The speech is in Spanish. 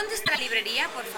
¿Dónde está la librería, por favor?